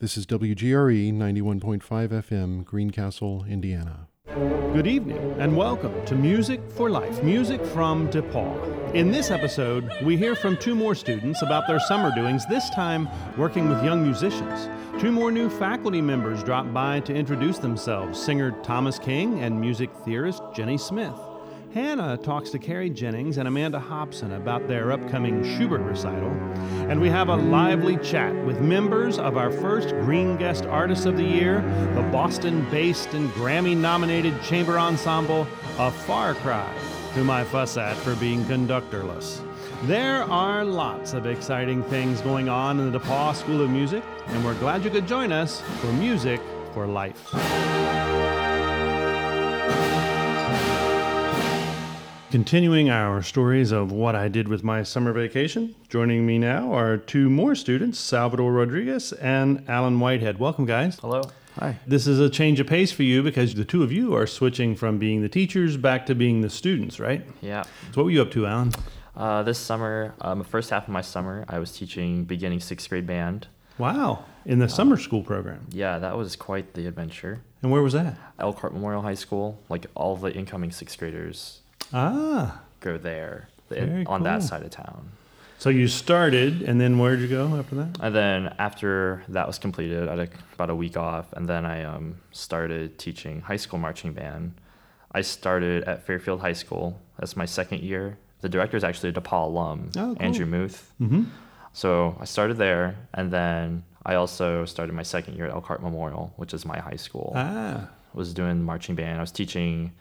This is WGRE 91.5 FM, Greencastle, Indiana. Good evening and welcome to Music for Life, music from DePauw. In this episode, we hear from two more students about their summer doings, this time working with young musicians. Two more new faculty members drop by to introduce themselves singer Thomas King and music theorist Jenny Smith. Hannah talks to Carrie Jennings and Amanda Hobson about their upcoming Schubert recital. And we have a lively chat with members of our first Green Guest Artist of the Year, the Boston based and Grammy nominated chamber ensemble, A Far Cry, whom I fuss at for being conductorless. There are lots of exciting things going on in the DePauw School of Music, and we're glad you could join us for Music for Life. Continuing our stories of what I did with my summer vacation, joining me now are two more students, Salvador Rodriguez and Alan Whitehead. Welcome, guys. Hello. Hi. This is a change of pace for you because the two of you are switching from being the teachers back to being the students, right? Yeah. So, what were you up to, Alan? Uh, this summer, um, the first half of my summer, I was teaching beginning sixth grade band. Wow, in the summer school program. Yeah, that was quite the adventure. And where was that? Elkhart Memorial High School, like all the incoming sixth graders Ah, go there on that side of town. so you started, and then where'd you go after that? And then after that was completed, I took about a week off, and then I um, started teaching high school marching band. I started at Fairfield High School. That's my second year. The director is actually a DePauw alum, Oh, cool. Andrew Muth. Mm-hmm. So I started there, and then I also started my second year at Elkhart Memorial, which is my high school. Ah, was doing marching band. I was teaching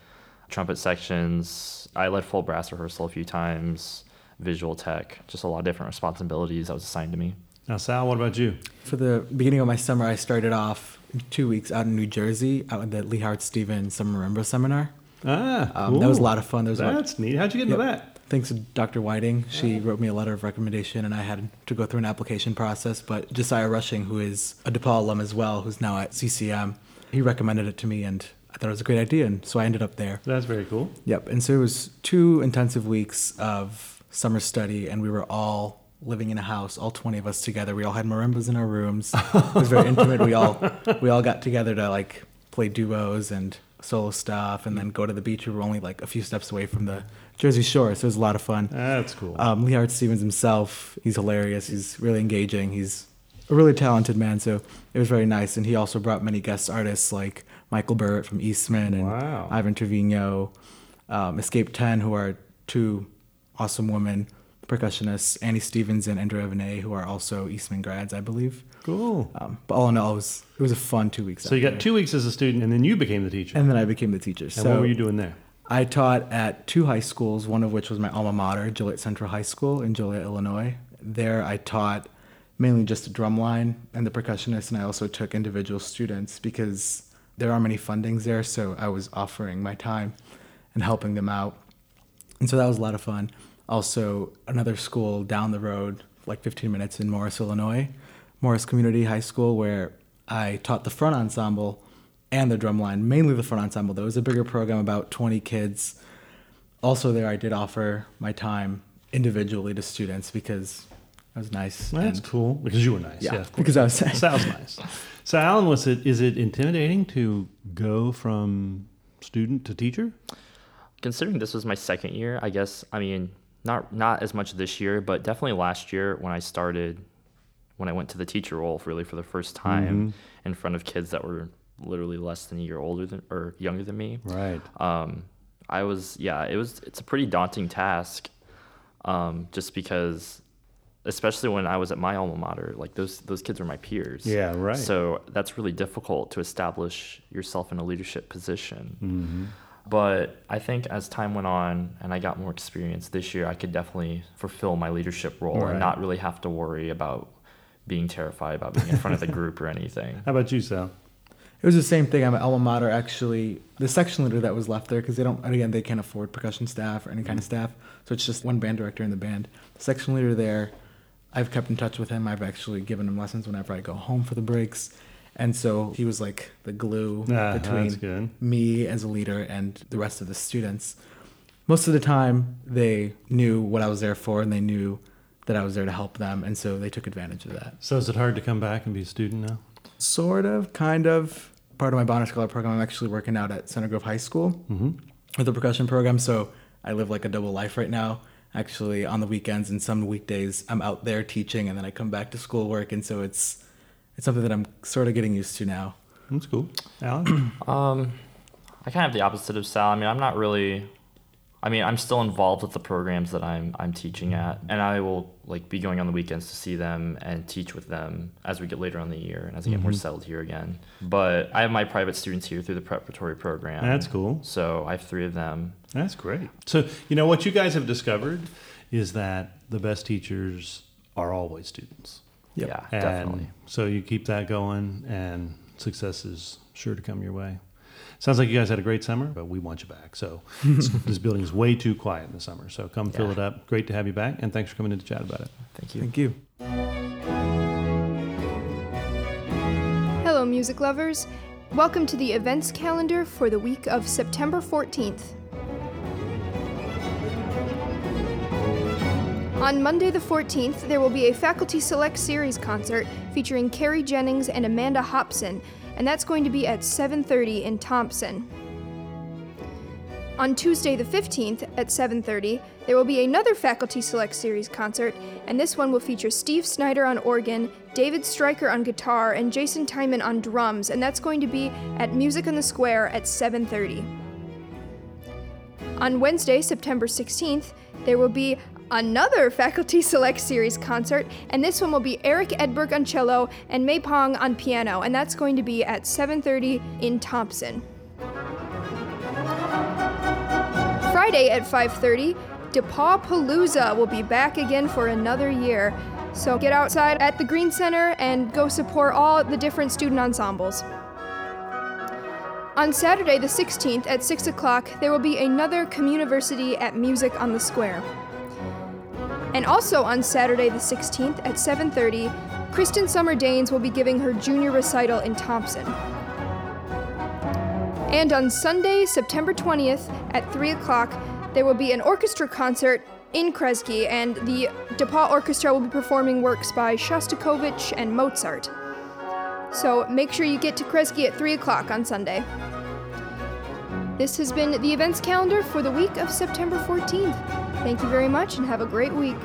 trumpet sections. I led full brass rehearsal a few times, visual tech, just a lot of different responsibilities that was assigned to me. now Sal, what about you? For the beginning of my summer, I started off two weeks out in New Jersey, out at the Leigh Howard Stevens Summer Marimba Seminar. Ah, Um, That was a lot of fun. There was a lot, That's neat. How'd you get into Yep. that? thanks to Dr. Whiting. She wrote me a letter of recommendation, and I had to go through an application process. But Josiah Rushing, who is a DePauw alum as well, who's now at CCM, he recommended it to me, and I thought it was a great idea, and so I ended up there. That's very cool. Yep. And so it was two intensive weeks of summer study, and we were all living in a house, all 20 of us together. We all had marimbas in our rooms. It was very intimate. We all we all got together to like play duos and solo stuff, and then go to the beach. We were only like a few steps away from the Jersey Shore, so it was a lot of fun. That's cool. Um, Leigh Howard Stevens himself, he's hilarious. He's really engaging. He's a really talented man, so it was very nice. And he also brought many guest artists like Michael Burritt from Eastman and Wow. Ivan Trevino, um, Escape 10, who are two awesome women percussionists, Annie Stevens and Andrea Venet, who are also Eastman grads, I believe. cool. Um, but all in all, it was, it was a fun two weeks. So you got there. two weeks as a student, and then you became the teacher. And then I became the teacher. And so what were you doing there? I taught at two high schools, one of which was my alma mater, Joliet Central High School in Joliet, Illinois. There I taught mainly just the drum line and the percussionist, and I also took individual students because there aren't many fundings there, so I was offering my time and helping them out. And so that was a lot of fun. Also, another school down the road, like 15 minutes in Morris, Illinois, Morris Community High School, where I taught the front ensemble and the drum line, mainly the front ensemble. Though it was a bigger program, about 20 kids. Also, there I did offer my time individually to students because I was nice. That's and- cool because you were nice. Yeah, Yeah, of course. because I was nice. Sounds nice. So, Alan, was it is it intimidating to go from student to teacher? Considering this was my second year, I guess I mean not not as much this year, but definitely last year when I started when I went to the teacher role really for the first time in front of kids that were literally less than a year older than or younger than me. Right. um, I was yeah, it was it's a pretty daunting task, um, just because, especially when I was at my alma mater, like those those kids were my peers. Yeah, right. So that's really difficult to establish yourself in a leadership position. Mm-hmm. But I think as time went on and I got more experience this year, I could definitely fulfill my leadership role Right. and not really have to worry about being terrified about being in front of the group or anything. How about you, Sal? It was the same thing. I'm at alma mater actually. The section leader that was left there because they don't. and Again, they can't afford percussion staff or any kind of staff, so it's just one band director in the band. The section leader there, I've kept in touch with him. I've actually given him lessons whenever I go home for the breaks, and so he was like the glue Ah, between me as a leader and the rest of the students. Most of the time, they knew what I was there for, and they knew that I was there to help them, and so they took advantage of that. So is it hard to come back and be a student now? Sort of, kind of. Part of my Bonner Scholar program, I'm actually working out at Center Grove High School with the percussion program. So I live like a double life right now. Actually, on the weekends and some weekdays, I'm out there teaching, and then I come back to schoolwork, and so it's it's something that I'm sort of getting used to now. That's cool. Alan? Um, I kind of have the opposite of Sal. I mean, I'm not really. I mean, I'm still involved with the programs that I'm I'm teaching at, and I will like be going on the weekends to see them and teach with them as we get later on in the year and as I get more mm-hmm. settled here again. But I have my private students here through the preparatory program. That's cool. So I have three of them. That's great. So, you know, what you guys have discovered is that the best teachers are always students. Yep. Yeah, And definitely. so you keep that going, and success is sure to come your way. Sounds like you guys had a great summer, but we want you back. So this building is way too quiet in the summer. So come fill it up. Great to have you back, and thanks for coming in to chat about it. Thank you. Thank you. Hello, music lovers. Welcome to the events calendar for the week of September 14th. On Monday the 14th, there will be a Faculty Select Series concert featuring Carrie Jennings and Amanda Hobson, and that's going to be at 7:30 in Thompson. On Tuesday the 15th at 7:30, there will be another Faculty Select Series concert, and this one will feature Steve Snyder on organ, David Stryker on guitar, and Jason Timon on drums, and that's going to be at Music on the Square at 7:30. On Wednesday, September 16th, there will be another Faculty Select Series concert, and this one will be Eric Edberg on cello and May Pong on piano, and that's going to be at 7:30 in Thompson. Friday at 5:30, DePauw Palooza will be back again for another year. So get outside at the Green Center and go support all the different student ensembles. On Saturday the 16th at 6 o'clock, there will be another Communiversity at Music on the Square. And also on Saturday the 16th at 7:30, Kristen Summer Danes will be giving her junior recital in Thompson. And on Sunday, September 20th at 3 o'clock, there will be an orchestra concert in Kresge, and the DePauw Orchestra will be performing works by Shostakovich and Mozart. So make sure you get to Kresge at 3 o'clock on Sunday. This has been the events calendar for the week of September 14th. Thank you very much and have a great week.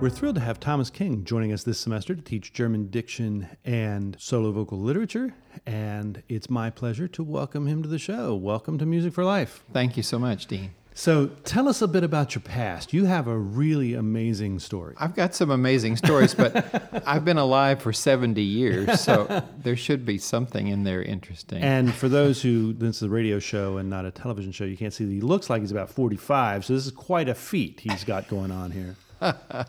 We're thrilled to have Thomas King joining us this semester to teach German diction and solo vocal literature. And it's my pleasure to welcome him to the show. Welcome to Music for Life. Thank you so much, Dean. So tell us a bit about your past. You have a really amazing story. I've got some amazing stories, but I've been alive for 70 years, so there should be something in there interesting. And for those who, this is a radio show and not a television show, you can't see that he looks like he's about 45. So this is quite a feat he's got going on here.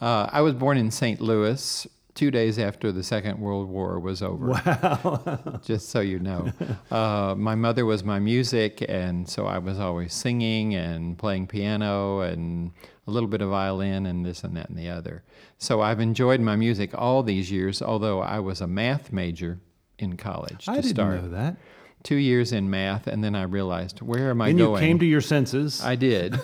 Uh, I was born in St. Louis two days after the Second World War was over. Wow. Just so you know. Uh, my mother was my music, and so I was always singing and playing piano and a little bit of violin and this and that and the other. So I've enjoyed my music all these years, although I was a math major in college to I didn't start. know that. Two years in math, and then I realized, where am I And you going? came to your senses. I did.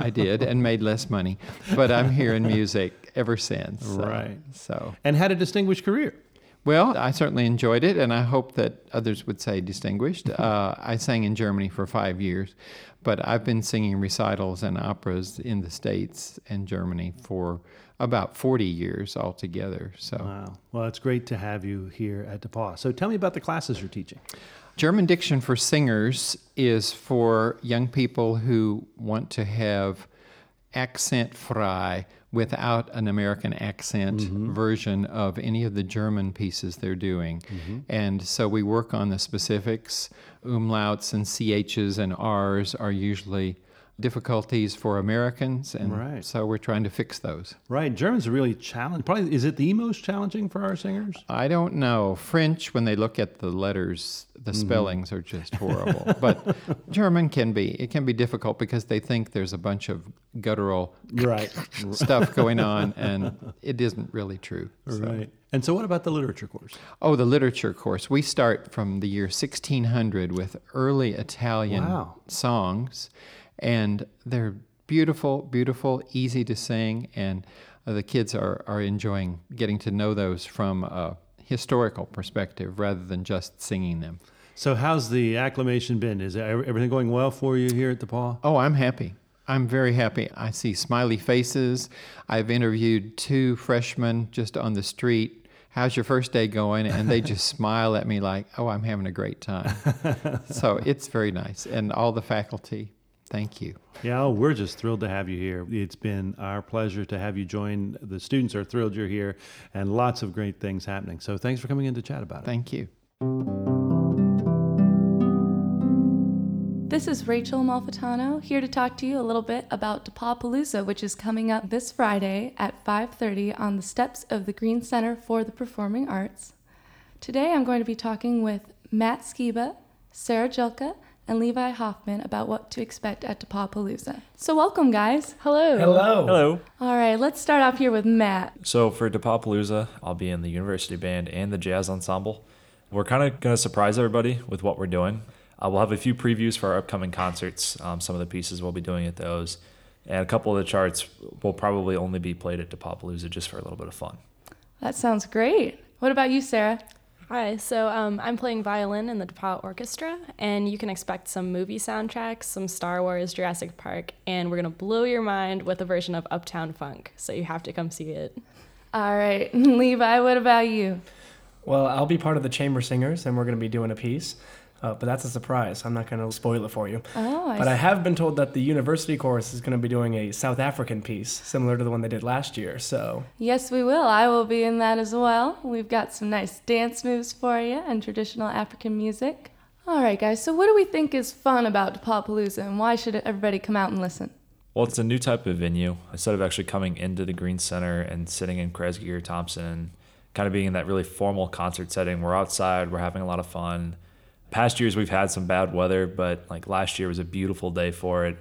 I did, and made less money. But I'm here in music ever since. so- Right. So, and had a distinguished career. well, I certainly enjoyed it, and I hope that others would say distinguished. Uh, I sang in Germany for five years, but I've been singing recitals and operas in the States and Germany for about 40 years altogether. So, Wow. Well, it's great to have you here at DePauw. So tell me about the classes you're teaching. German Diction for Singers is for young people who want to have accent frei without an American accent mm-hmm. version of any of the German pieces they're doing. Mm-hmm. And so we work on the specifics. Umlauts and CHs and Rs are usually difficulties for Americans, and Right. so we're trying to fix those. Right. German's really challenging. Probably is it the most challenging for our singers? I don't know. French, when they look at the letters, the mm-hmm. spellings are just horrible. but German can be. It can be difficult because they think there's a bunch of guttural Right. stuff going on, and it isn't really true. So- Right. And so what about the literature course? Oh, the literature course. We start from the year 1600 with early Italian Wow. songs, and they're beautiful, beautiful, easy to sing, and uh, the kids are, are enjoying getting to know those from a historical perspective rather than just singing them. So, how's the acclimation been? Is everything going well for you here at DePauw? Oh, I'm happy. I'm very happy. I see smiley faces. I've interviewed two freshmen just on the street. How's your first day going? And they just smile at me like, oh, I'm having a great time. so it's very nice. And all the faculty, thank you. Yeah, oh, we're just thrilled to have you here. It's been our pleasure to have you join. The students are thrilled you're here, and lots of great things happening. So thanks for coming in to chat about it. Thank you. This is Rachel Malfitano here to talk to you a little bit about DePauwpalooza, which is coming up this Friday at 5:30 on the steps of the Green Center for the Performing Arts. Today I'm going to be talking with Matt Skiba, Sarah Jilka, and Levi Hoffman about what to expect at DePauwpalooza. So welcome guys. Hello. Hello. Hello. All right, let's start off here with Matt. So for DePauwpalooza, I'll be in the university band and the jazz ensemble. We're kind of going to surprise everybody with what we're doing. Uh, we'll have a few previews for our upcoming concerts. Um, some of the pieces we'll be doing at those, and a couple of the charts will probably only be played at DePauwpalooza just for a little bit of fun. That sounds great. What about you, Sarah? Hi, so um, I'm playing violin in the DePauw Orchestra, and you can expect some movie soundtracks, some Star Wars, Jurassic Park, and we're gonna blow your mind with a version of Uptown Funk. So you have to come see it. All right, Levi, what about you? Well, I'll be part of the chamber singers, and we're gonna be doing a piece. Uh, but that's a surprise. I'm not going to spoil it for you. Oh, I but see. I have been told that the university chorus is going to be doing a South African piece similar to the one they did last year. So Yes, we will. I will be in that as well. We've got some nice dance moves for you and traditional African music. All right, guys. So, what do we think is fun about DePauwpalooza, and why should everybody come out and listen? Well, it's a new type of venue. Instead of actually coming into the Green Center and sitting in Kresge or Thompson, kind of being in that really formal concert setting, we're outside, we're having a lot of fun past years we've had some bad weather, but like last year was a beautiful day for it.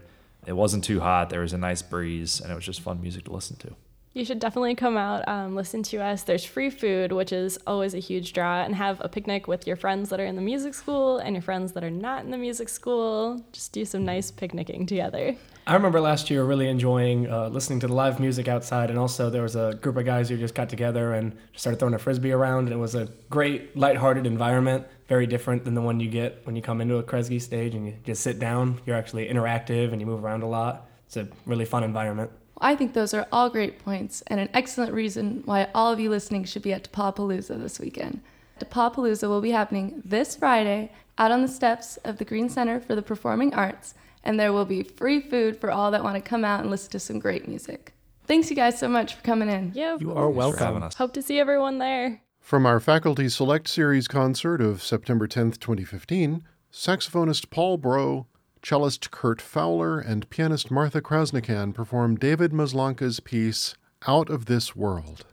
It wasn't too hot. There was a nice breeze, and it was just fun music to listen to. You should definitely come out, um, listen to us. There's free food, which is always a huge draw, and have a picnic with your friends that are in the music school and your friends that are not in the music school. Just do some nice picnicking together. I remember last year really enjoying uh, listening to the live music outside, and also there was a group of guys who just got together and started throwing a frisbee around. And it was a great, lighthearted environment, very different than the one you get when you come into a Kresge stage and you just sit down. You're actually interactive and you move around a lot. It's a really fun environment. I think those are all great points and an excellent reason why all of you listening should be at DePauwpalooza this weekend. DePauwpalooza will be happening this Friday out on the steps of the Green Center for the Performing Arts, and there will be free food for all that want to come out and listen to some great music. Thanks you guys so much for coming in. Yeah. You are welcome. Hope to see everyone there. From our Faculty Select Series concert of September 10, 2015, saxophonist Paul Bro, cellist Kurt Fowler, and pianist Martha Krasnikan perform David Maslanka's piece, Out of This World.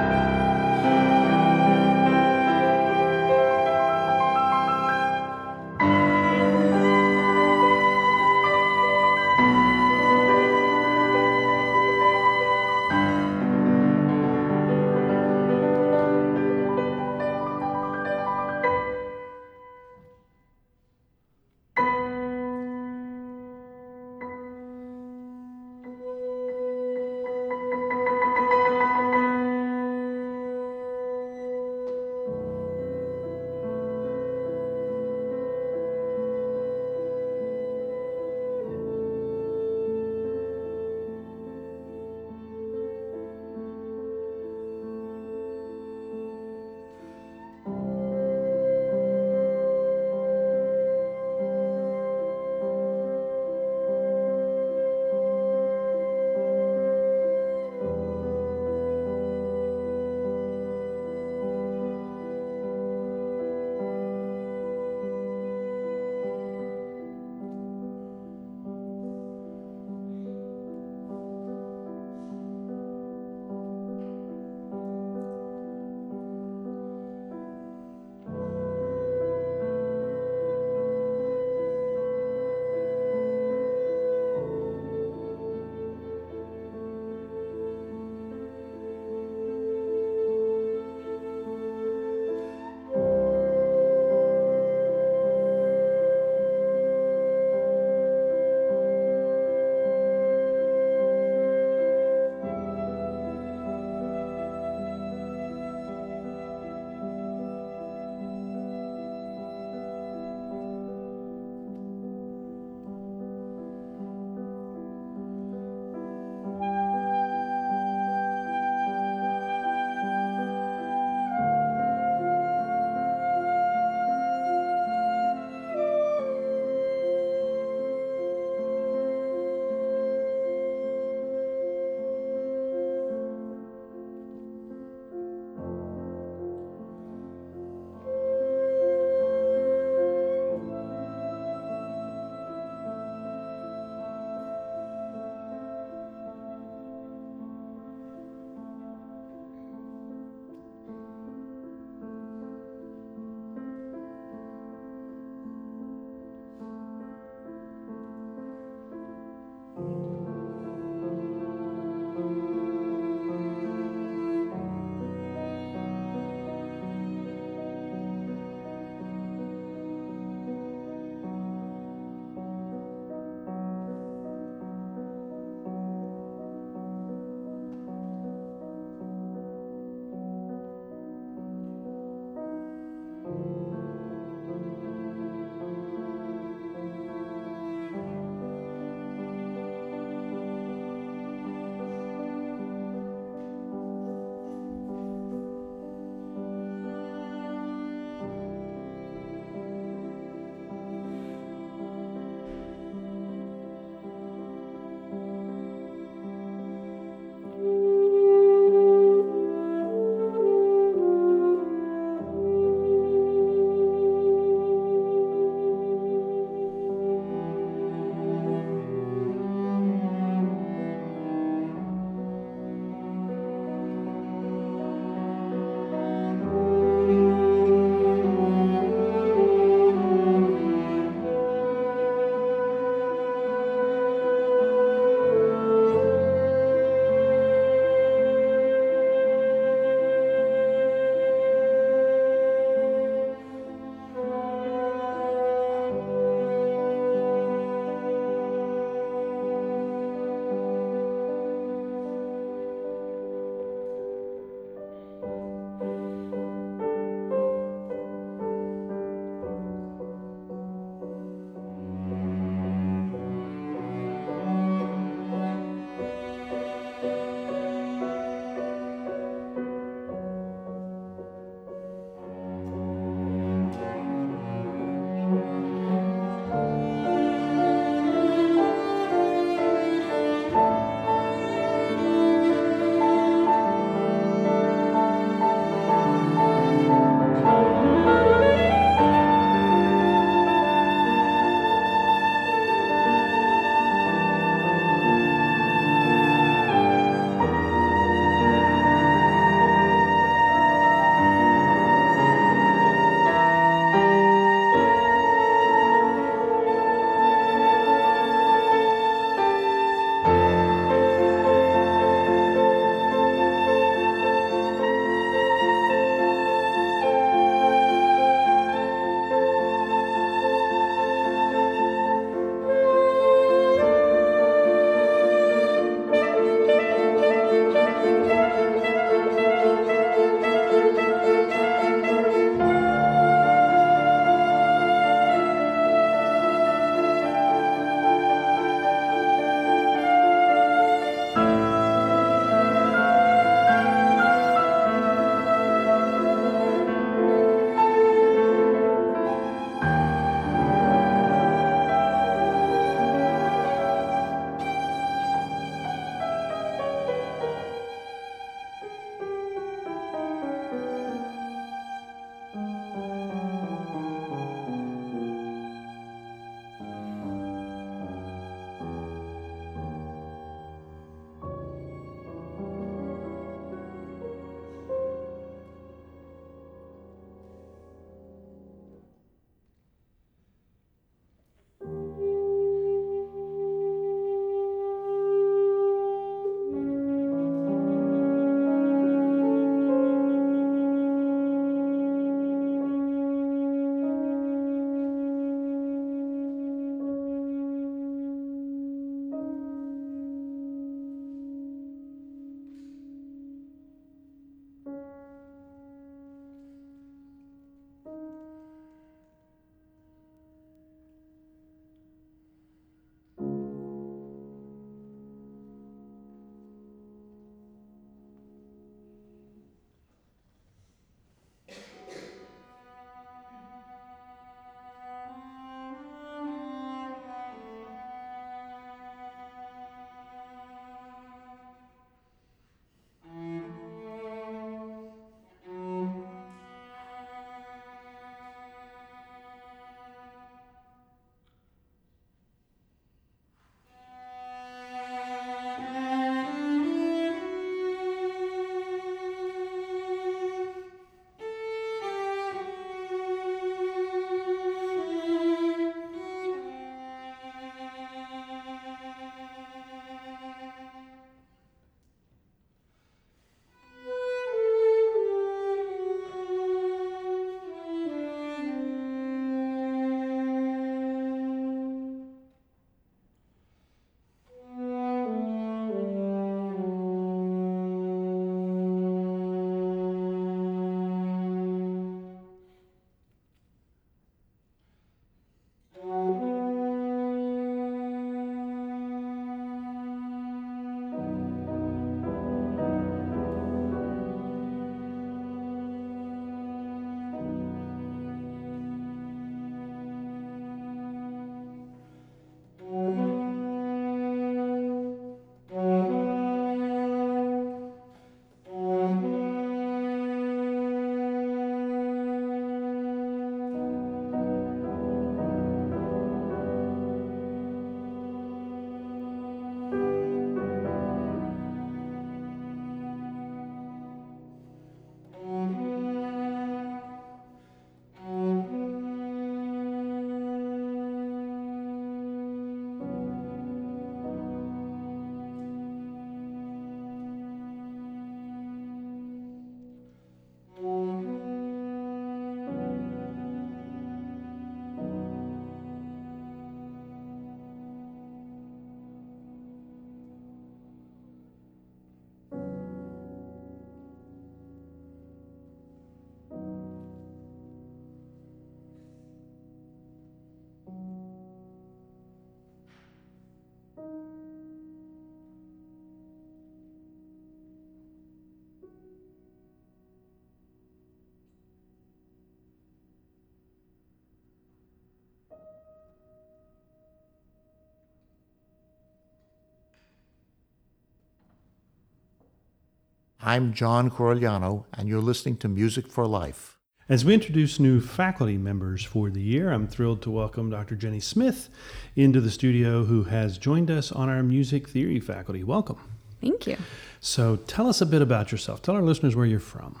I'm John Corigliano, and you're listening to Music for Life. As we introduce new faculty members for the year, I'm thrilled to welcome Dr. Jenny Smith into the studio, who has joined us on our music theory faculty. Welcome. Thank you. So, tell us a bit about yourself. Tell our listeners where you're from.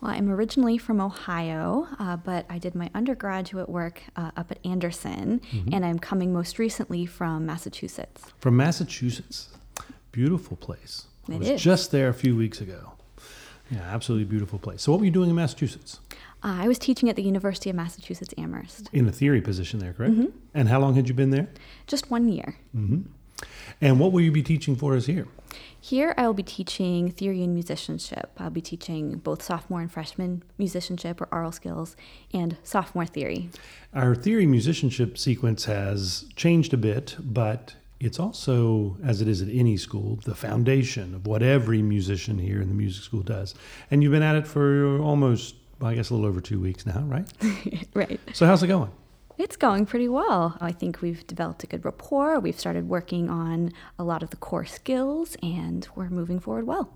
Well, I'm originally from Ohio, uh, but I did my undergraduate work uh, up at Anderson, mm-hmm. and I'm coming most recently from Massachusetts. From Massachusetts. Beautiful place. It I was is. just there a few weeks ago. Yeah, absolutely beautiful place. So, what were you doing in Massachusetts? Uh, I was teaching at the University of Massachusetts Amherst. In a theory position there, correct? Mm-hmm. And how long had you been there? Just one year. Mm-hmm. And what will you be teaching for us here? Here, I will be teaching theory and musicianship. I'll be teaching both sophomore and freshman musicianship or oral skills and sophomore theory. Our theory musicianship sequence has changed a bit, but it's also, as it is at any school, the foundation of what every musician here in the music school does. And you've been at it for almost, well, I guess, a little over two weeks now, right? right. So, how's it going? It's going pretty well. I think we've developed a good rapport. We've started working on a lot of the core skills, and we're moving forward well.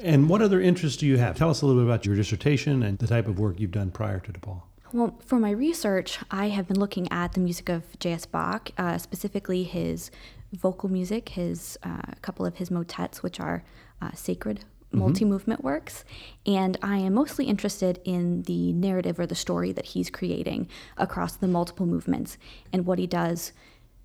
And what other interests do you have? Tell us a little bit about your dissertation and the type of work you've done prior to DePauw. Well, for my research, I have been looking at the music of J.S. Bach, uh, specifically his vocal music, his uh, a couple of his motets, which are uh, sacred Mm-hmm. multi movement works. And I am mostly interested in the narrative or the story that he's creating across the multiple movements and what he does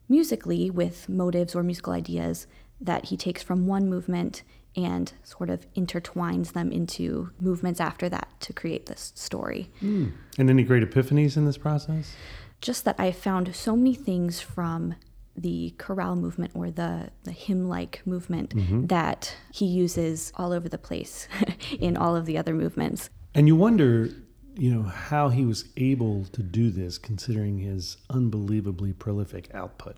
musically with motives or musical ideas that he takes from one movement and sort of intertwines them into movements after that to create this story. Mm. And any great epiphanies in this process? Just that I found so many things from the chorale movement or the, the hymn like movement mm-hmm. that he uses all over the place in all of the other movements. And you wonder, you know, how he was able to do this considering his unbelievably prolific output.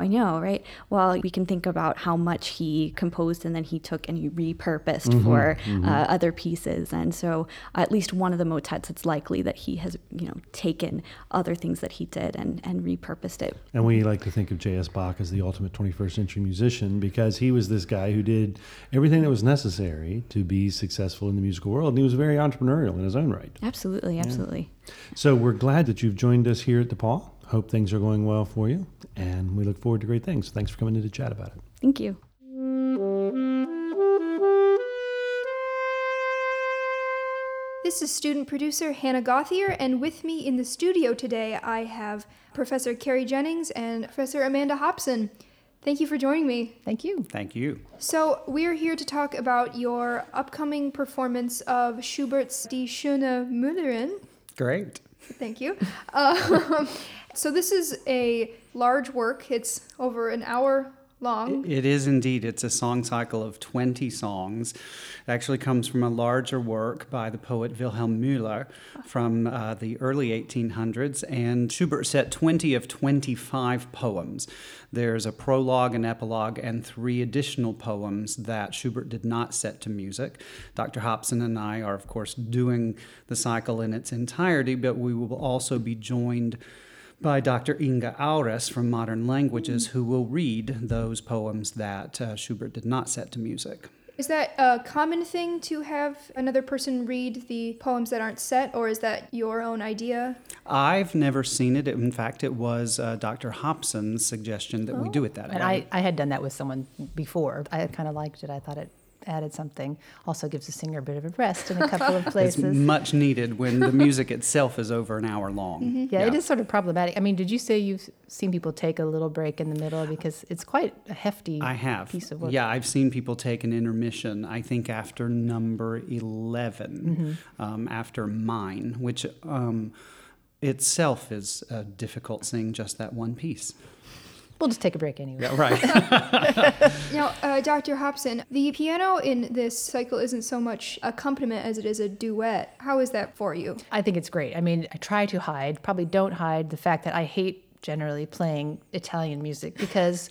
I know, right? Well, we can think about how much he composed and then he took and he repurposed mm-hmm, for mm-hmm. Uh, other pieces. And so, at least one of the motets, it's likely that he has, you know, taken other things that he did and, and repurposed it. And we like to think of J.S. Bach as the ultimate 21st century musician because he was this guy who did everything that was necessary to be successful in the musical world. And he was very entrepreneurial in his own right. Absolutely, absolutely. Yeah. So, we're glad that you've joined us here at DePauw. Hope things are going well for you, and we look forward to great things. Thanks for coming in to chat about it. Thank you. This is student producer Hannah Gothier, and with me in the studio today I have Professor Carrie Jennings and Professor Amanda Hobson. Thank you for joining me. Thank you. Thank you. So, we're here to talk about your upcoming performance of Schubert's Die Schöne Müllerin. Great. Thank you. Um, so this is a large work. It's over an hour long. It is indeed. It's a song cycle of 20 songs. It actually comes from a larger work by the poet Wilhelm Müller from uh, the early 1800s. And Schubert set 20 of 25 poems. There's a prologue, an epilogue, and three additional poems that Schubert did not set to music. Dr. Hobson and I are, of course, doing the cycle in its entirety, but we will also be joined by Dr. Inga Aures from Modern Languages, who will read those poems that uh, Schubert did not set to music. Is that a common thing to have another person read the poems that aren't set, or is that your own idea? I've never seen it. In fact, it was uh, Dr. Hobson's suggestion that oh. we do it that and way. I, I had done that with someone before. I kind of liked it. I thought it added something. Also gives the singer a bit of a rest in a couple of places. It's much needed when the music itself is over an hour long. Mm-hmm. Yeah, yeah, it is sort of problematic. I mean, did you say you've seen people take a little break in the middle because it's quite a hefty I have. piece of work? Yeah, I've seen people take an intermission. I think after number 11 mm-hmm. um, after mine, which um, itself is uh, difficult seeing just that one piece. We'll just take a break anyway. Yeah, right. now, uh, Dr. Hobson, the piano in this cycle isn't so much accompaniment as it is a duet. How is that for you? I think it's great. I mean, I try to hide, probably don't hide the fact that I hate generally playing Italian music because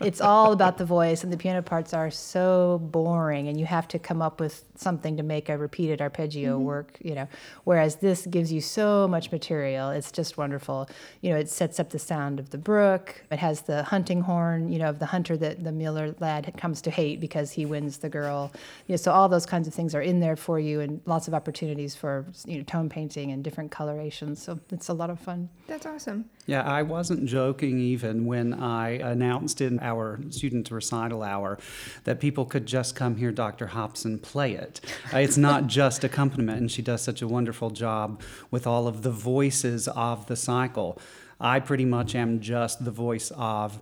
it's all about the voice and the piano parts are so boring and you have to come up with something to make a repeated arpeggio Mhm. work, you know. Whereas this gives you so much material. It's just wonderful. You know, it sets up the sound of the brook. It has the hunting horn, you know, of the hunter that the Miller lad comes to hate because he wins the girl. You know, so all those kinds of things are in there for you and lots of opportunities for, you know, tone painting and different colorations. So it's a lot of fun. That's awesome. Yeah, I wasn't joking even when I announced in our student recital hour that people could just come hear Dr. Hobson play it. Uh, it's not just accompaniment, and she does such a wonderful job with all of the voices of the cycle. I pretty much am just the voice of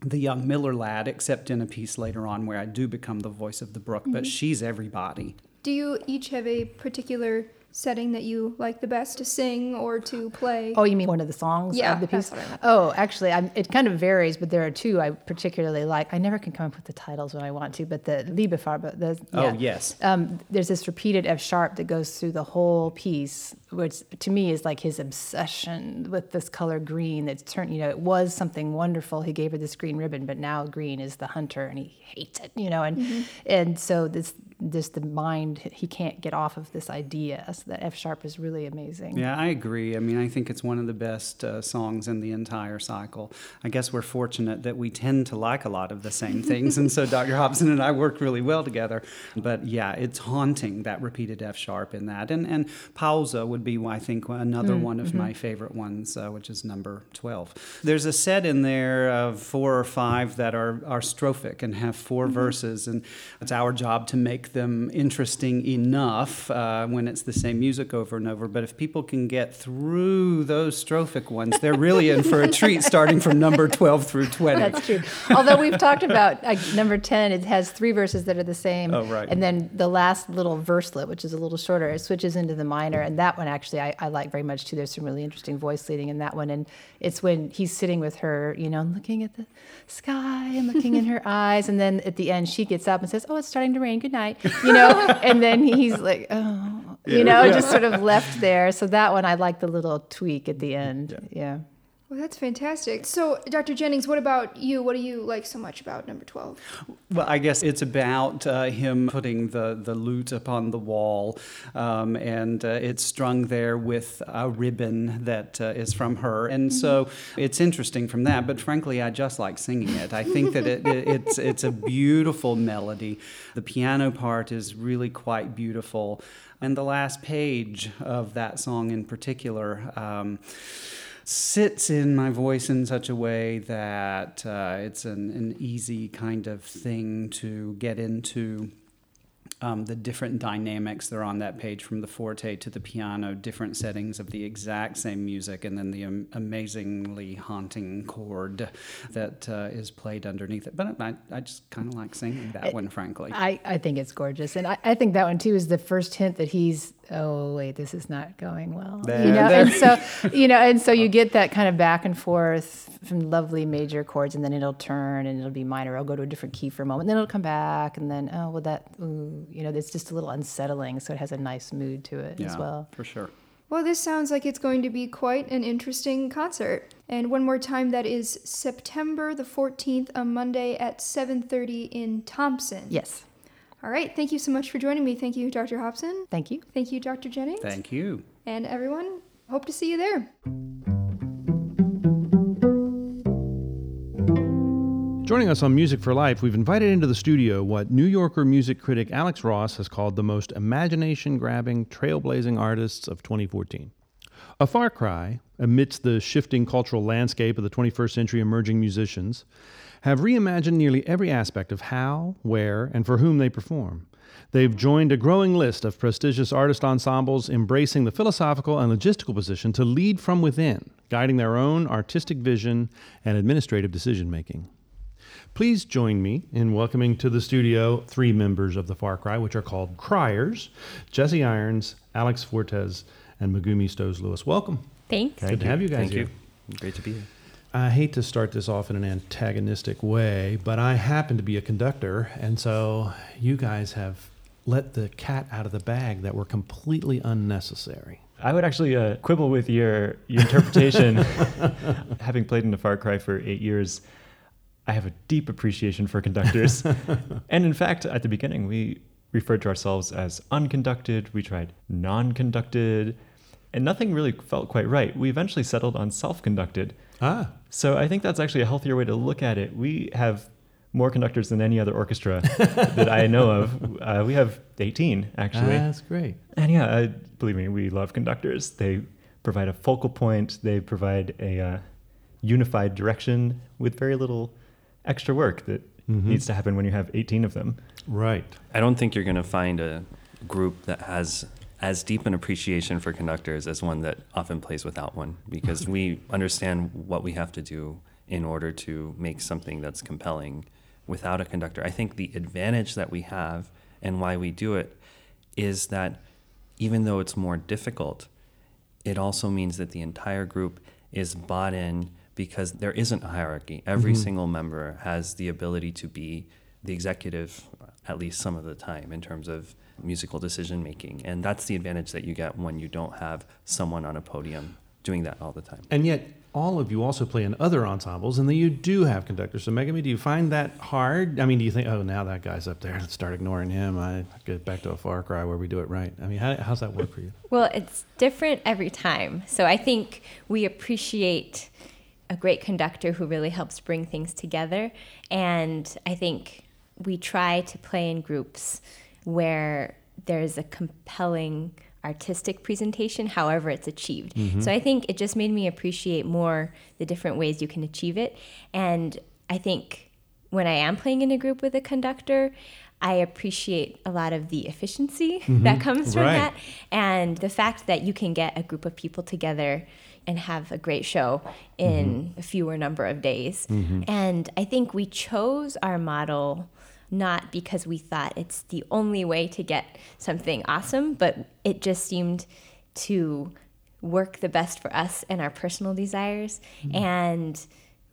the young Miller lad, except in a piece later on where I do become the voice of the brook, but Mhm. she's everybody. Do you each have a particular setting that you like the best to sing or to play? Oh, you mean one of the songs Yeah, of the that's piece? what I meant. Oh, actually, I'm, it kind of varies, but there are two I particularly like. I never can come up with the titles when I want to, but the Liebe Farbe. The, Oh, yes. Um, there's this repeated F sharp that goes through the whole piece, which to me is like his obsession with this color green. That's turned, you know, it was something wonderful. He gave her this green ribbon, but now green is the hunter, and he hates it, you know. And Mm-hmm. Mhm. and so this this the mind he can't get off of this idea. So that F sharp is really amazing. Yeah, I agree. I mean, I think it's one of the best uh, songs in the entire cycle. I guess we're fortunate that we tend to like a lot of the same things, and so Dr. Hobson and I work really well together. But yeah, it's haunting that repeated F sharp in that, and and Pause would be, I think, another Mm, one of mhm. my favorite ones, uh, which is number twelve. There's a set in there of four or five that are are strophic and have 4 Mhm. verses, and it's our job to make them interesting enough uh, when it's the same music over and over. But if people can get through those strophic ones, they're really in for a treat starting from number 12 through 20. That's true. Although we've talked about like, number 10, it has three verses that are the same. Oh, right. And then the last little verselet, which is a little shorter, it switches into the minor. And that one actually I, I like very much too. There's some really interesting voice leading in that one. And it's when he's sitting with her, you know, looking at the sky and looking in her eyes. And then at the end, she gets up and says, Oh, it's starting to rain. Good night. You know, and then he's like, Oh, you know, Yeah. just sort of left there. So that one, I like the little tweak at the end. yeah. Well, that's fantastic. So, Dr. Jennings, what about you? What do you like so much about number 12? Well, I guess it's about uh, him putting the, the lute upon the wall, um, and uh, it's strung there with a ribbon that uh, is from her. And so it's interesting from that, but frankly, I just like singing it. I think that it, it, it's, it's a beautiful melody. The piano part is really quite beautiful. And the last page of that song in particular. Um, sits in my voice in such a way that uh, it's an, an easy kind of thing to get into. Um, the different dynamics that are on that page from the forte to the piano, different settings of the exact same music, and then the am- amazingly haunting chord that uh, is played underneath it. But I, I just kind of like singing that It- one, frankly. I, I think it's gorgeous. And I, I think that one too is the first hint that he's, oh, wait, this is not going well. There, you know, there. and so, you know, and so you get that kind of back and forth from lovely major chords and then it'll turn and it'll be minor. I'll go to a different key for a moment. Then it'll come back and then, oh, well, that, ooh, you know, it's just a little unsettling. So it has a nice mood to it as Yeah, well. for sure. Well, this sounds like it's going to be quite an interesting concert. And one more time, that is September the 14th, a Monday at 7:30 in Thompson. Yes. All right. Thank you so much for joining me. Thank you, Dr. Hobson. Thank you. Thank you, Dr. Jennings. Thank you. And everyone, hope to see you there. Joining us on Music for Life, we've invited into the studio what New Yorker music critic Alex Ross has called the most imagination grabbing, trailblazing artists of 2014. A far cry amidst the shifting cultural landscape of the 21st century emerging musicians have reimagined nearly every aspect of how, where, and for whom they perform. They've joined a growing list of prestigious artist ensembles embracing the philosophical and logistical position to lead from within, guiding their own artistic vision and administrative decision making. Please join me in welcoming to the studio three members of the Far Cry, which are called Criers Jesse Irons, Alex Fortes, and Megumi Stohs Lewis. Welcome. Thanks. Good to have you guys Thank here. you. Great to be here. I hate to start this off in an antagonistic way, but I happen to be a conductor, and so you guys have let the cat out of the bag that were completely unnecessary. I would actually uh, quibble with your, your interpretation. Having played in the Far Cry for eight years, I have a deep appreciation for conductors. and in fact, at the beginning, we referred to ourselves as unconducted. We tried non conducted, and nothing really felt quite right. We eventually settled on self conducted. Ah. So I think that's actually a healthier way to look at it. We have more conductors than any other orchestra that I know of. Uh, we have 18, actually. Ah, that's great. And yeah, uh, believe me, we love conductors. They provide a focal point, they provide a uh, unified direction with very little extra work that Mm-hmm. needs to happen when you have 18 of them. Right. I don't think you're going to find a group that has as deep an appreciation for conductors as one that often plays without one because we understand what we have to do in order to make something that's compelling without a conductor. I think the advantage that we have and why we do it is that even though it's more difficult, it also means that the entire group is bought in because there isn't a hierarchy. Every Mhm. single member has the ability to be the executive, at least some of the time, in terms of musical decision making. And that's the advantage that you get when you don't have someone on a podium doing that all the time. And yet, all of you also play in other ensembles, and then you do have conductors. So, Megumi, do you find that hard? I mean, do you think, oh, now that guy's up there, let's start ignoring him? I get back to a Far Cry where we do it right. I mean, how, how's that work for you? Well, it's different every time. So I think we appreciate a great conductor who really helps bring things together. And I think we try to play in groups where there's a compelling artistic presentation, however it's achieved. Mhm. So I think it just made me appreciate more the different ways you can achieve it. And I think when I am playing in a group with a conductor, I appreciate a lot of the efficiency that Mhm. comes from Right. that and the fact that you can get a group of people together and have a great show in a fewer number of days. Mhm. And I think we chose our model not because we thought it's the only way to get something awesome, but it just seemed to work the best for us and our personal desires. Mhm. And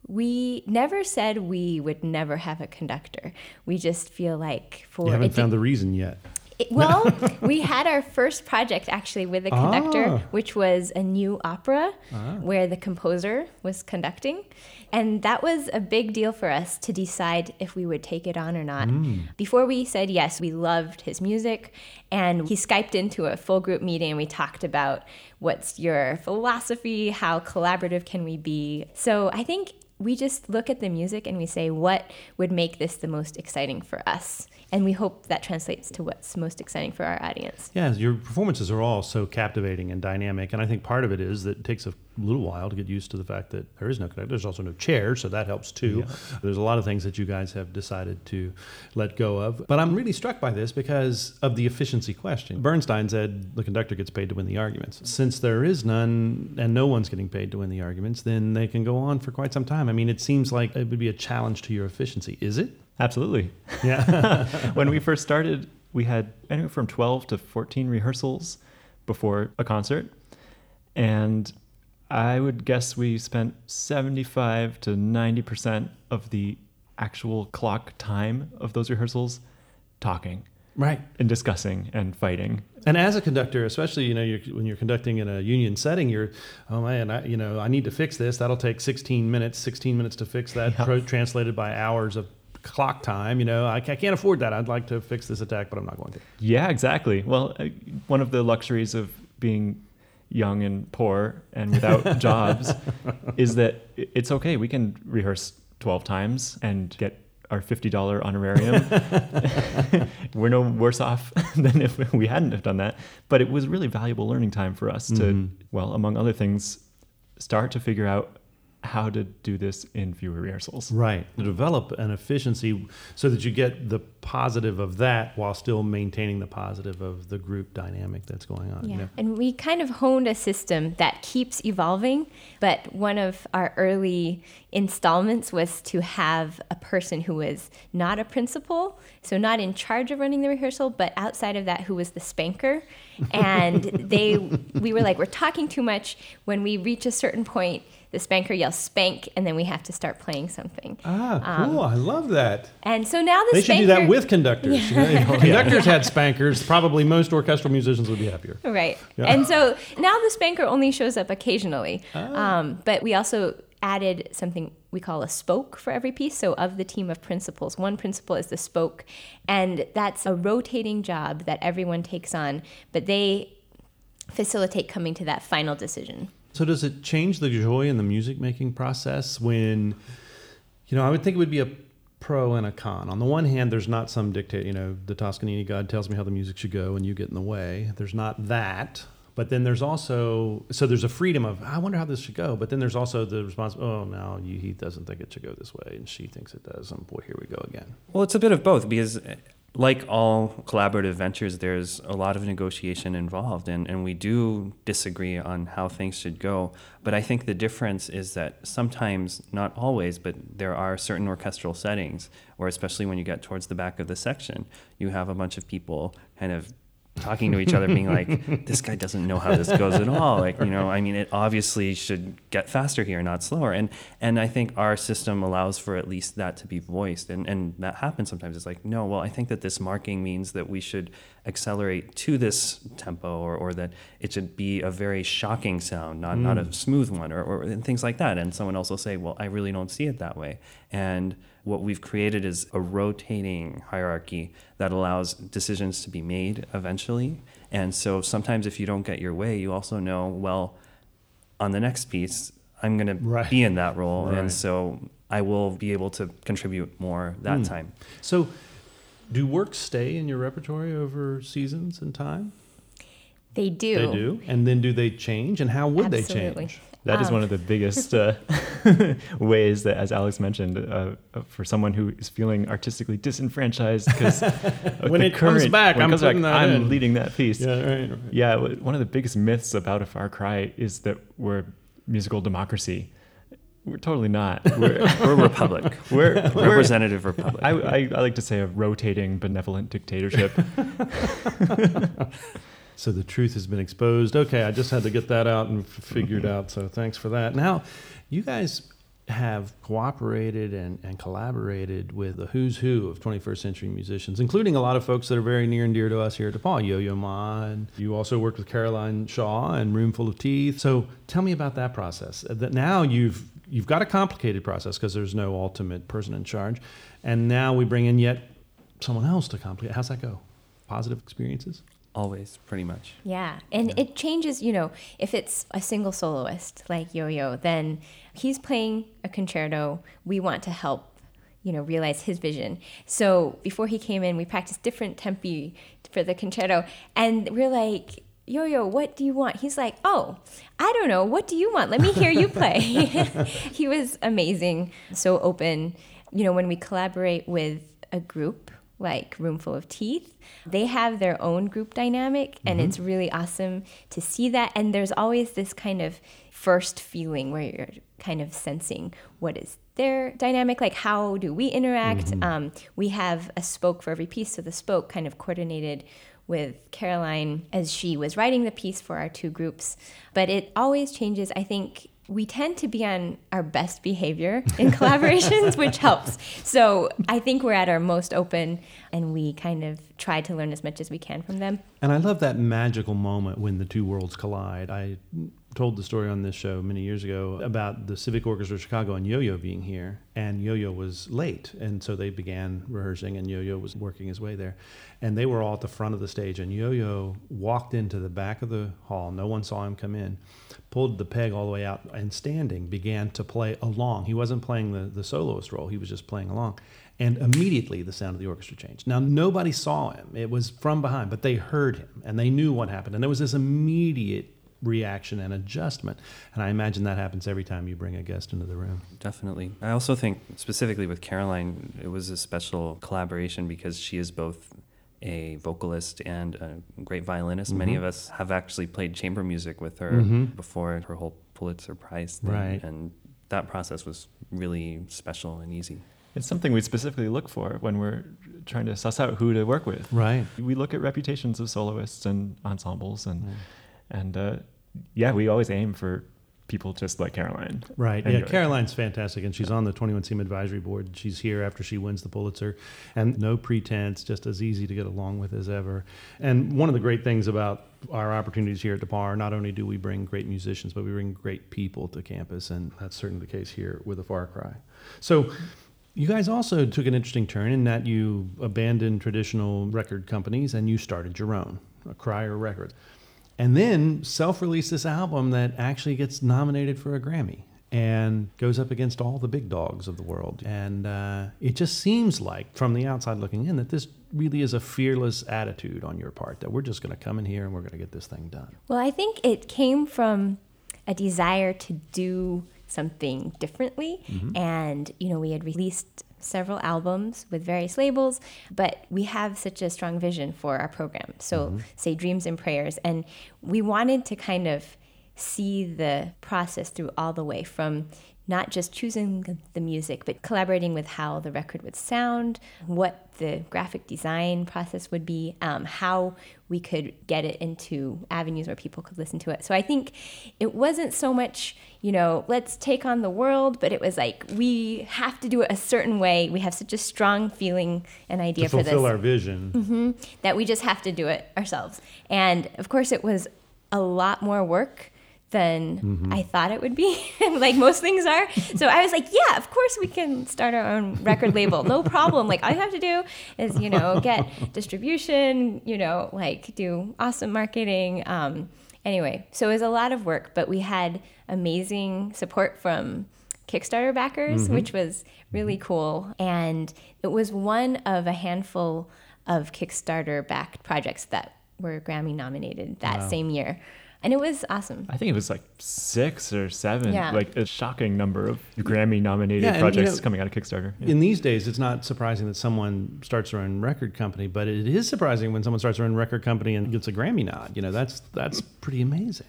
we never said we would never have a conductor. We just feel like for You haven't found the reason yet. It- well, we had our first project actually with a conductor, Ah. which was a new opera Ah. where the composer was conducting. And that was a big deal for us to decide if we would take it on or not. Mm. Before we said yes, we loved his music. And he Skyped into a full group meeting and we talked about what's your philosophy? How collaborative can we be? So I think we just look at the music and we say, what would make this the most exciting for us? And we hope that translates to what's most exciting for our audience. Yeah, your performances are all so captivating and dynamic, and I think part of it is that it takes a little while to get used to the fact that there is no conductor. There's also no chair, so that helps too. There's a lot of things that you guys have decided to let go of. But I'm really struck by this because of the efficiency question. Bernstein said the conductor gets paid to win the arguments. Since there is none and no one's getting paid to win the arguments, then they can go on for quite some time. I mean, it seems like it would be a challenge to your efficiency. Is it? Absolutely. Yeah. when we first started, we had anywhere from 12 to 14 rehearsals before a concert. And I would guess we spent 75 to 90% of the actual clock time of those rehearsals talking. Right. And discussing and fighting. And as a conductor, especially you know you're, when you're conducting in a union setting, you're oh man, I, you know I need to fix this. That'll take 16 minutes. 16 minutes to fix that, pro- translated by hours of clock time. You know I, I can't afford that. I'd like to fix this attack, but I'm not going to. Yeah, exactly. Well, uh, one of the luxuries of being young and poor and without jobs is that it's okay. We can rehearse 12 times and get our $50 honorarium. We're no worse off than if we hadn't have done that. But it was really valuable learning time for us to, Mhm. well, among other things, start to figure out how to do this in fewer rehearsals. Right. To develop an efficiency so that you get the positive of that while still maintaining the positive of the group dynamic that's going on. Yeah. You know? And we kind of honed a system that keeps evolving, but one of our early installments was to have a person who was not a principal, so not in charge of running the rehearsal, but outside of that, who was the spanker. And they, we were like, we're talking too much. When we reach a certain point, the spanker yells spank, and then we have to start playing something. Ah, cool. Um, I love that. And so now the spanker. They should do that with conductors. You know, Yeah. if conductors had spankers, probably most orchestral musicians would be happier. Right. Yeah. And so now the spanker only shows up occasionally. Ah. Um, but we also added something we call a spoke for every piece. So of the team of principals, one principal is the spoke. And that's a rotating job that everyone takes on, but they facilitate coming to that final decision. So does it change the joy in the music making process when, you know, I would think it would be a pro and a con. On the one hand, there's not some dictate, you know, the Toscanini God tells me how the music should go and you get in the way. There's not that. But then there's also, so there's a freedom of, I wonder how this should go. But then there's also the response, oh, no, he doesn't think it should go this way. And she thinks it does. And boy, here we go again. Well, it's a bit of both because, like all collaborative ventures, there's a lot of negotiation involved, and, and we do disagree on how things should go. But I think the difference is that sometimes, not always, but there are certain orchestral settings, or especially when you get towards the back of the section, you have a bunch of people kind of talking to each other, being like, "This guy doesn't know how this goes at all." Like, you know, I mean, it obviously should get faster here, not slower. And and I think our system allows for at least that to be voiced, and and that happens sometimes. It's like, no, well, I think that this marking means that we should accelerate to this tempo, or or that it should be a very shocking sound, not not a Mm. smooth one, or or and things like that. And someone else will say, well, I really don't see it that way, and what we've created is a rotating hierarchy that allows decisions to be made eventually. And so sometimes if you don't get your way, you also know, well, on the next piece, I'm going to be in that role. Right. And so I will be able to contribute more that Hmm. time. So do works stay in your repertory over seasons and time? They do. They do. And then do they change? And how would Absolutely. they change? That is Um, one of the biggest uh, ways that, as Alex mentioned, uh, uh, for someone who is feeling artistically disenfranchised because When it comes back, I'm putting that I'm leading that piece. Yeah, right, right. Yeah, one of the biggest myths about a Far Cry is that we're musical democracy. We're totally not. We're, We're a republic. We're, we're Representative republic. I, I, I like to say a rotating benevolent dictatorship. So the truth has been exposed. Okay, I just had to get that out and f- figured out. So thanks for that. Now, you guys have cooperated and, and collaborated with the who's who of 21st century musicians, including a lot of folks that are very near and dear to us here at DePauw. Yo Yo Ma, and you also worked with Caroline Shaw and Roomful of Teeth. So tell me about that process. Uh, That now you've you've got a complicated process because there's no ultimate person in charge, and now we bring in yet someone else to complicate. How's that go? Positive experiences? Always, pretty much. Yeah, and it changes, you know, if it's a single soloist like Yo Yo, then he's playing a concerto. We want to help, you know, realize his vision. So before he came in, we practiced different tempi for the concerto, and we're like, Yo Yo, what do you want? He's like, Oh, I don't know. What do you want? Let me hear you play. he was amazing, so open. You know, when we collaborate with a group, like Roomful of Teeth. They have their own group dynamic, and Mhm. it's really awesome to see that. And there's always this kind of first feeling where you're kind of sensing what is their dynamic, like how do we interact. Mhm. Um, we have a spoke for every piece, so the spoke kind of coordinated with Caroline as she was writing the piece for our two groups. But it always changes. I think we tend to be on our best behavior in collaborations, which helps. So I think we're at our most open and we kind of try to learn as much as we can from them. And I love that magical moment when the two worlds collide. I told the story on this show many years ago about the Civic Orchestra of Chicago and Yo Yo being here, and Yo Yo was late. And so they began rehearsing, and Yo Yo was working his way there. And they were all at the front of the stage, and Yo Yo walked into the back of the hall. No one saw him come in, pulled the peg all the way out, and standing began to play along. He wasn't playing the, the soloist role, he was just playing along. And immediately the sound of the orchestra changed. Now, nobody saw him. It was from behind, but they heard him and they knew what happened. And there was this immediate reaction and adjustment. And I imagine that happens every time you bring a guest into the room. Definitely. I also think, specifically with Caroline, it was a special collaboration because she is both a vocalist and a great violinist. Many Mhm. of us have actually played chamber music with her Mhm. before her whole Pulitzer Prize thing. Right. And that process was really special and easy. It's something we specifically look for when we're trying to suss out who to work with. Right. We look at reputations of soloists and ensembles, and and uh, yeah, we always aim for people just like Caroline. Right. And Yeah. Caroline's fantastic, and she's on the 21CM Advisory Board. She's here after she wins the Pulitzer, and no pretense, just as easy to get along with as ever. And one of the great things about our opportunities here at DePauw, not only do we bring great musicians, but we bring great people to campus, and that's certainly the case here with the Far Cry. So. You guys also took an interesting turn in that you abandoned traditional record companies and you started your own, a Crier Records and then self-release this album that actually gets nominated for a Grammy and goes up against all the big dogs of the world. And uh, it just seems like, from the outside looking in, that this really is a fearless attitude on your part that we're just going to come in here and we're going to get this thing done. Well, I think it came from a desire to do something differently. Mhm. And, you know, we had released several albums with various labels, but we have such a strong vision for our program. So, Mm-hmm. say Dreams and Prayers. And we wanted to kind of see the process through all the way from not just choosing the music, but collaborating with how the record would sound, what the graphic design process would be, um, how we could get it into avenues where people could listen to it. So I think it wasn't so much, you know, let's take on the world, but it was like we have to do it a certain way. We have such a strong feeling and idea for this. fulfill our vision. hmm that we just have to do it ourselves. And of course, it was a lot more work than Mhm. I thought it would be, like most things are. So I was like, yeah, of course we can start our own record label. No problem. Like all you have to do is, you know, get distribution, you know, like do awesome marketing. Um, anyway, so it was a lot of work, but we had amazing support from Kickstarter backers, Mhm. which was really cool. And it was one of a handful of Kickstarter backed projects that were Grammy nominated that Wow. same year. And it was awesome. I think it was like six or seven, Yeah. like a shocking number of Grammy nominated Yeah, and, you projects know, coming out of Kickstarter. Yeah. In these days, it's not surprising that someone starts their own record company, but it is surprising when someone starts their own record company and gets a Grammy nod. You know, that's that's pretty amazing.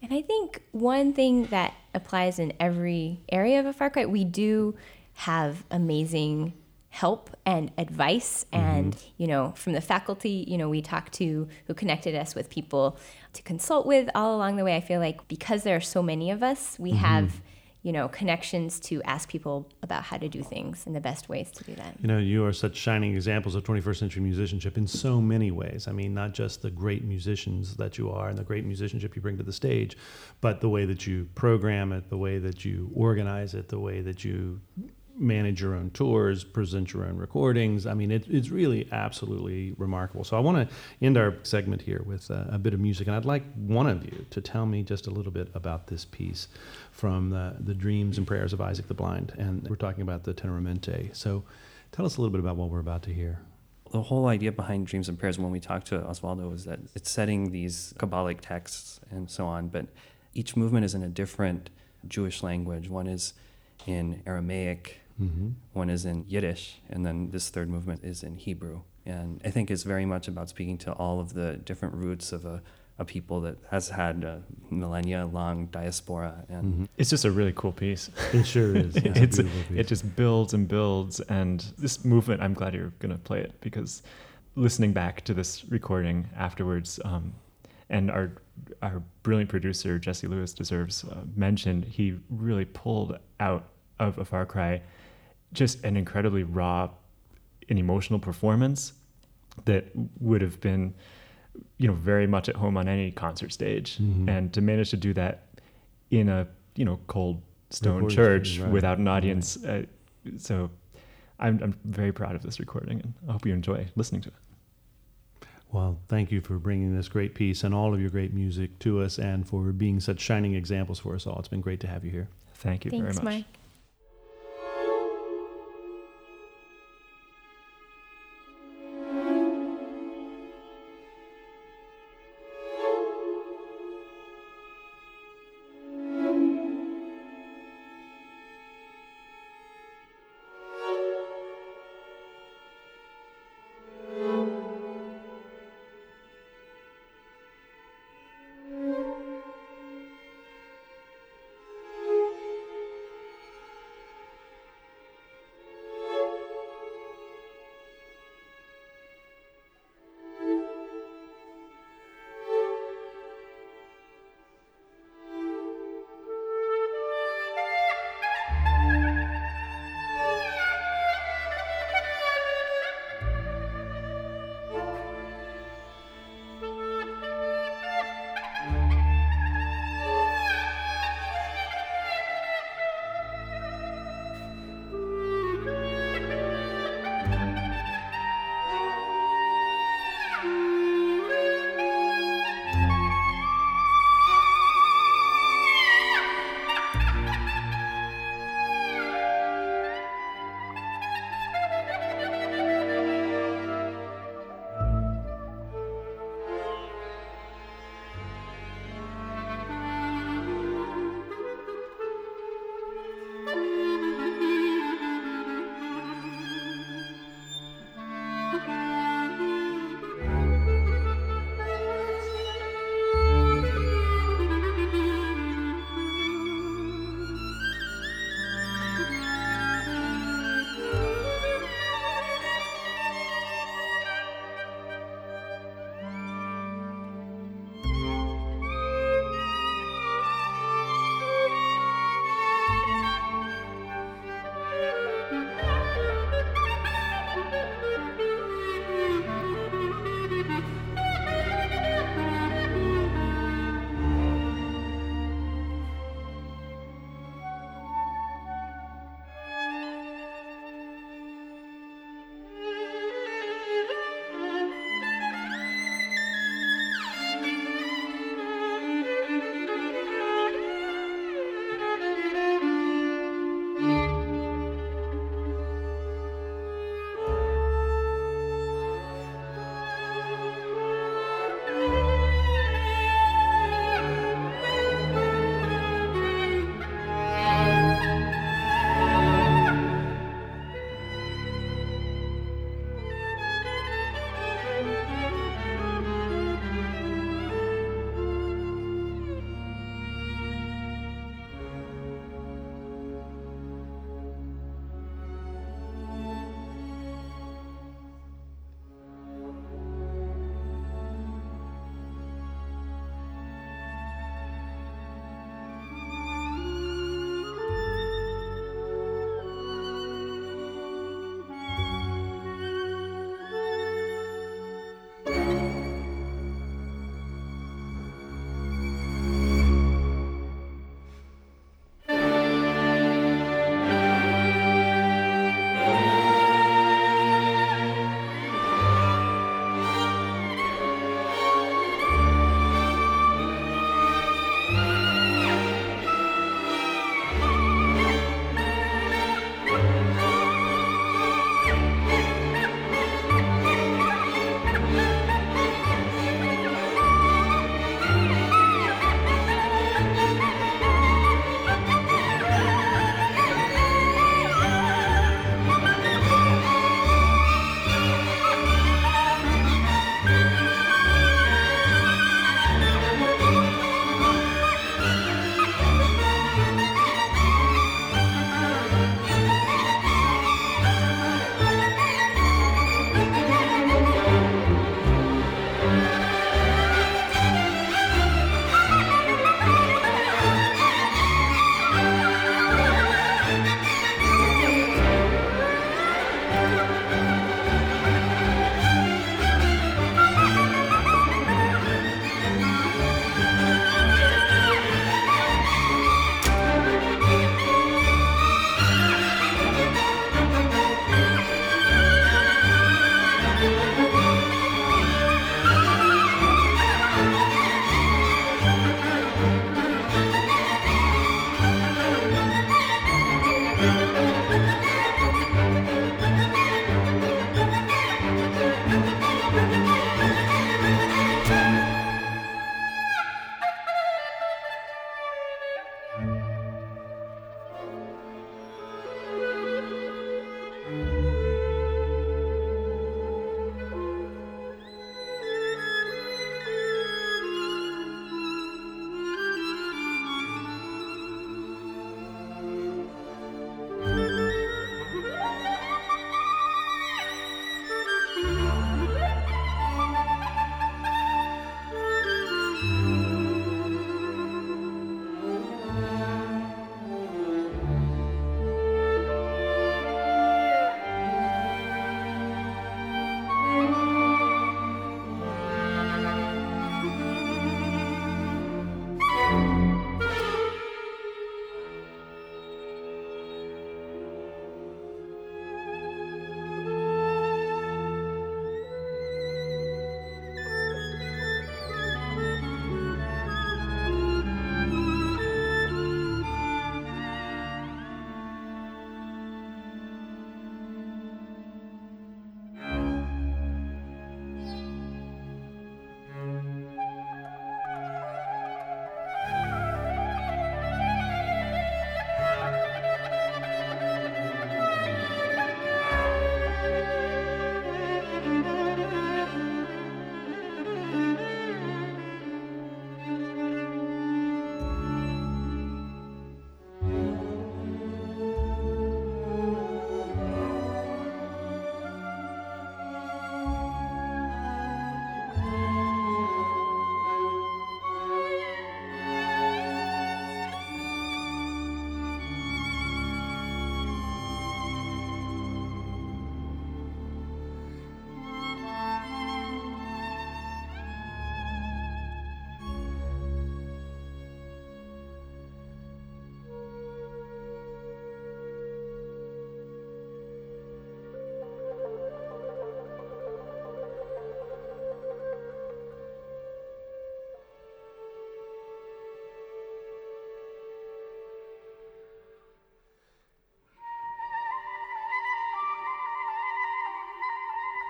And I think one thing that applies in every area of a Far Cry, we do have amazing help and advice and you know from the faculty you know we talked to who connected us with people to consult with all along the way i feel like because there are so many of us we Mhm. have you know connections to ask people about how to do things and the best ways to do that You know, you are such shining examples of 21st century musicianship in so many ways. I mean, not just the great musicians that you are and the great musicianship you bring to the stage, but the way that you program it, the way that you organize it, the way that you manage your own tours, present your own recordings. I mean, it, it's really absolutely remarkable. So I want to end our segment here with uh, a bit of music, and I'd like one of you to tell me just a little bit about this piece from the, the Dreams and Prayers of Isaac the Blind, and we're talking about the Teneramente. So tell us a little bit about what we're about to hear. The whole idea behind Dreams and Prayers when we talked to Osvaldo was that it's setting these Kabbalic texts and so on, but each movement is in a different Jewish language. One is in Aramaic, Mhm. one is in Yiddish, and then this third movement is in Hebrew. And I think it's very much about speaking to all of the different roots of a, a people that has had a millennia long diaspora. And It's just a really cool piece. It sure is. It's a it's beautiful piece. it just builds and builds, and this movement. I'm glad you're gonna play it because listening back to this recording afterwards, um, and our our brilliant producer Jesse Lewis deserves uh, mention. He really pulled out of a Far Cry just an incredibly raw and emotional performance that would have been you know very much at home on any concert stage Mhm. and to manage to do that in a you know cold stone Recording church right, without an right. audience uh, so I'm, I'm very proud of this recording and i hope you enjoy listening to it Well, thank you for bringing this great piece and all of your great music to us and for being such shining examples for us all. It's been great to have you here. thank you very much mike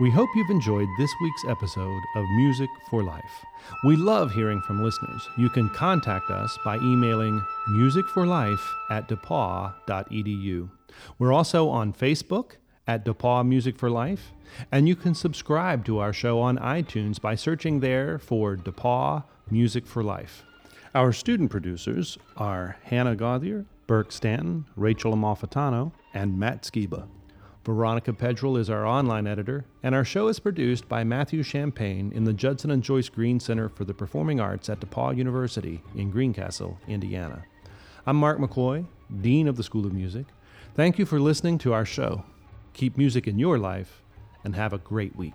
We hope you've enjoyed this week's episode of Music for Life. We love hearing from listeners. You can contact us by emailing musicforlife at depauw.edu. We're also on Facebook at DePauw Music for Life, and you can subscribe to our show on iTunes by searching there for DePauw Music for Life. Our student producers are Hannah Gauthier, Burke Stanton, Rachel Amalfitano, and Matt Skiba. Veronica Pedrell is our online editor, and our show is produced by Matthew Champagne in the Judson and Joyce Green Center for the Performing Arts at DePauw University in Greencastle, Indiana. I'm Mark McCoy, Dean of the School of Music. Thank you for listening to our show. Keep music in your life, and have a great week.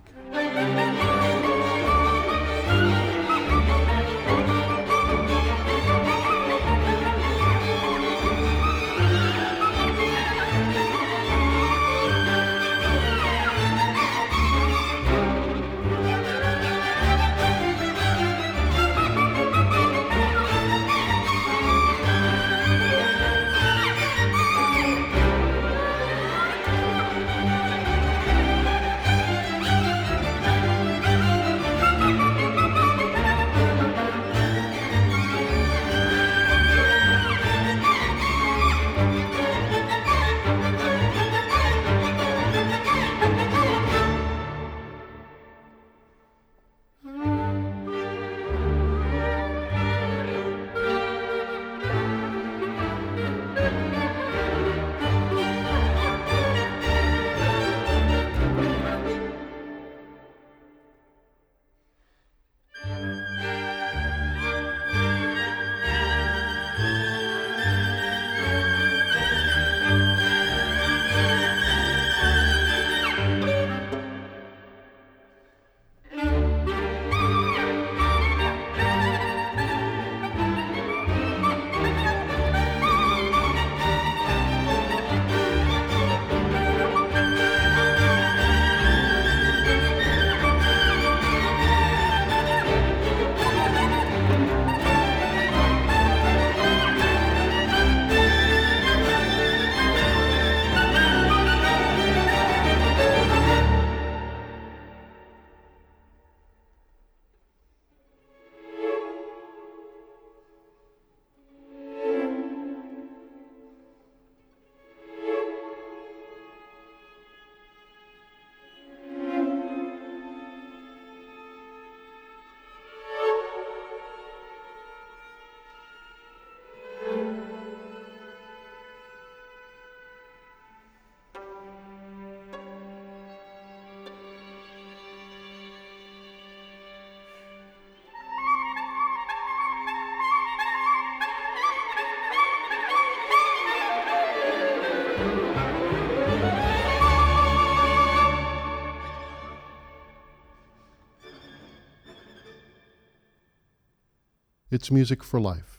It's music for life.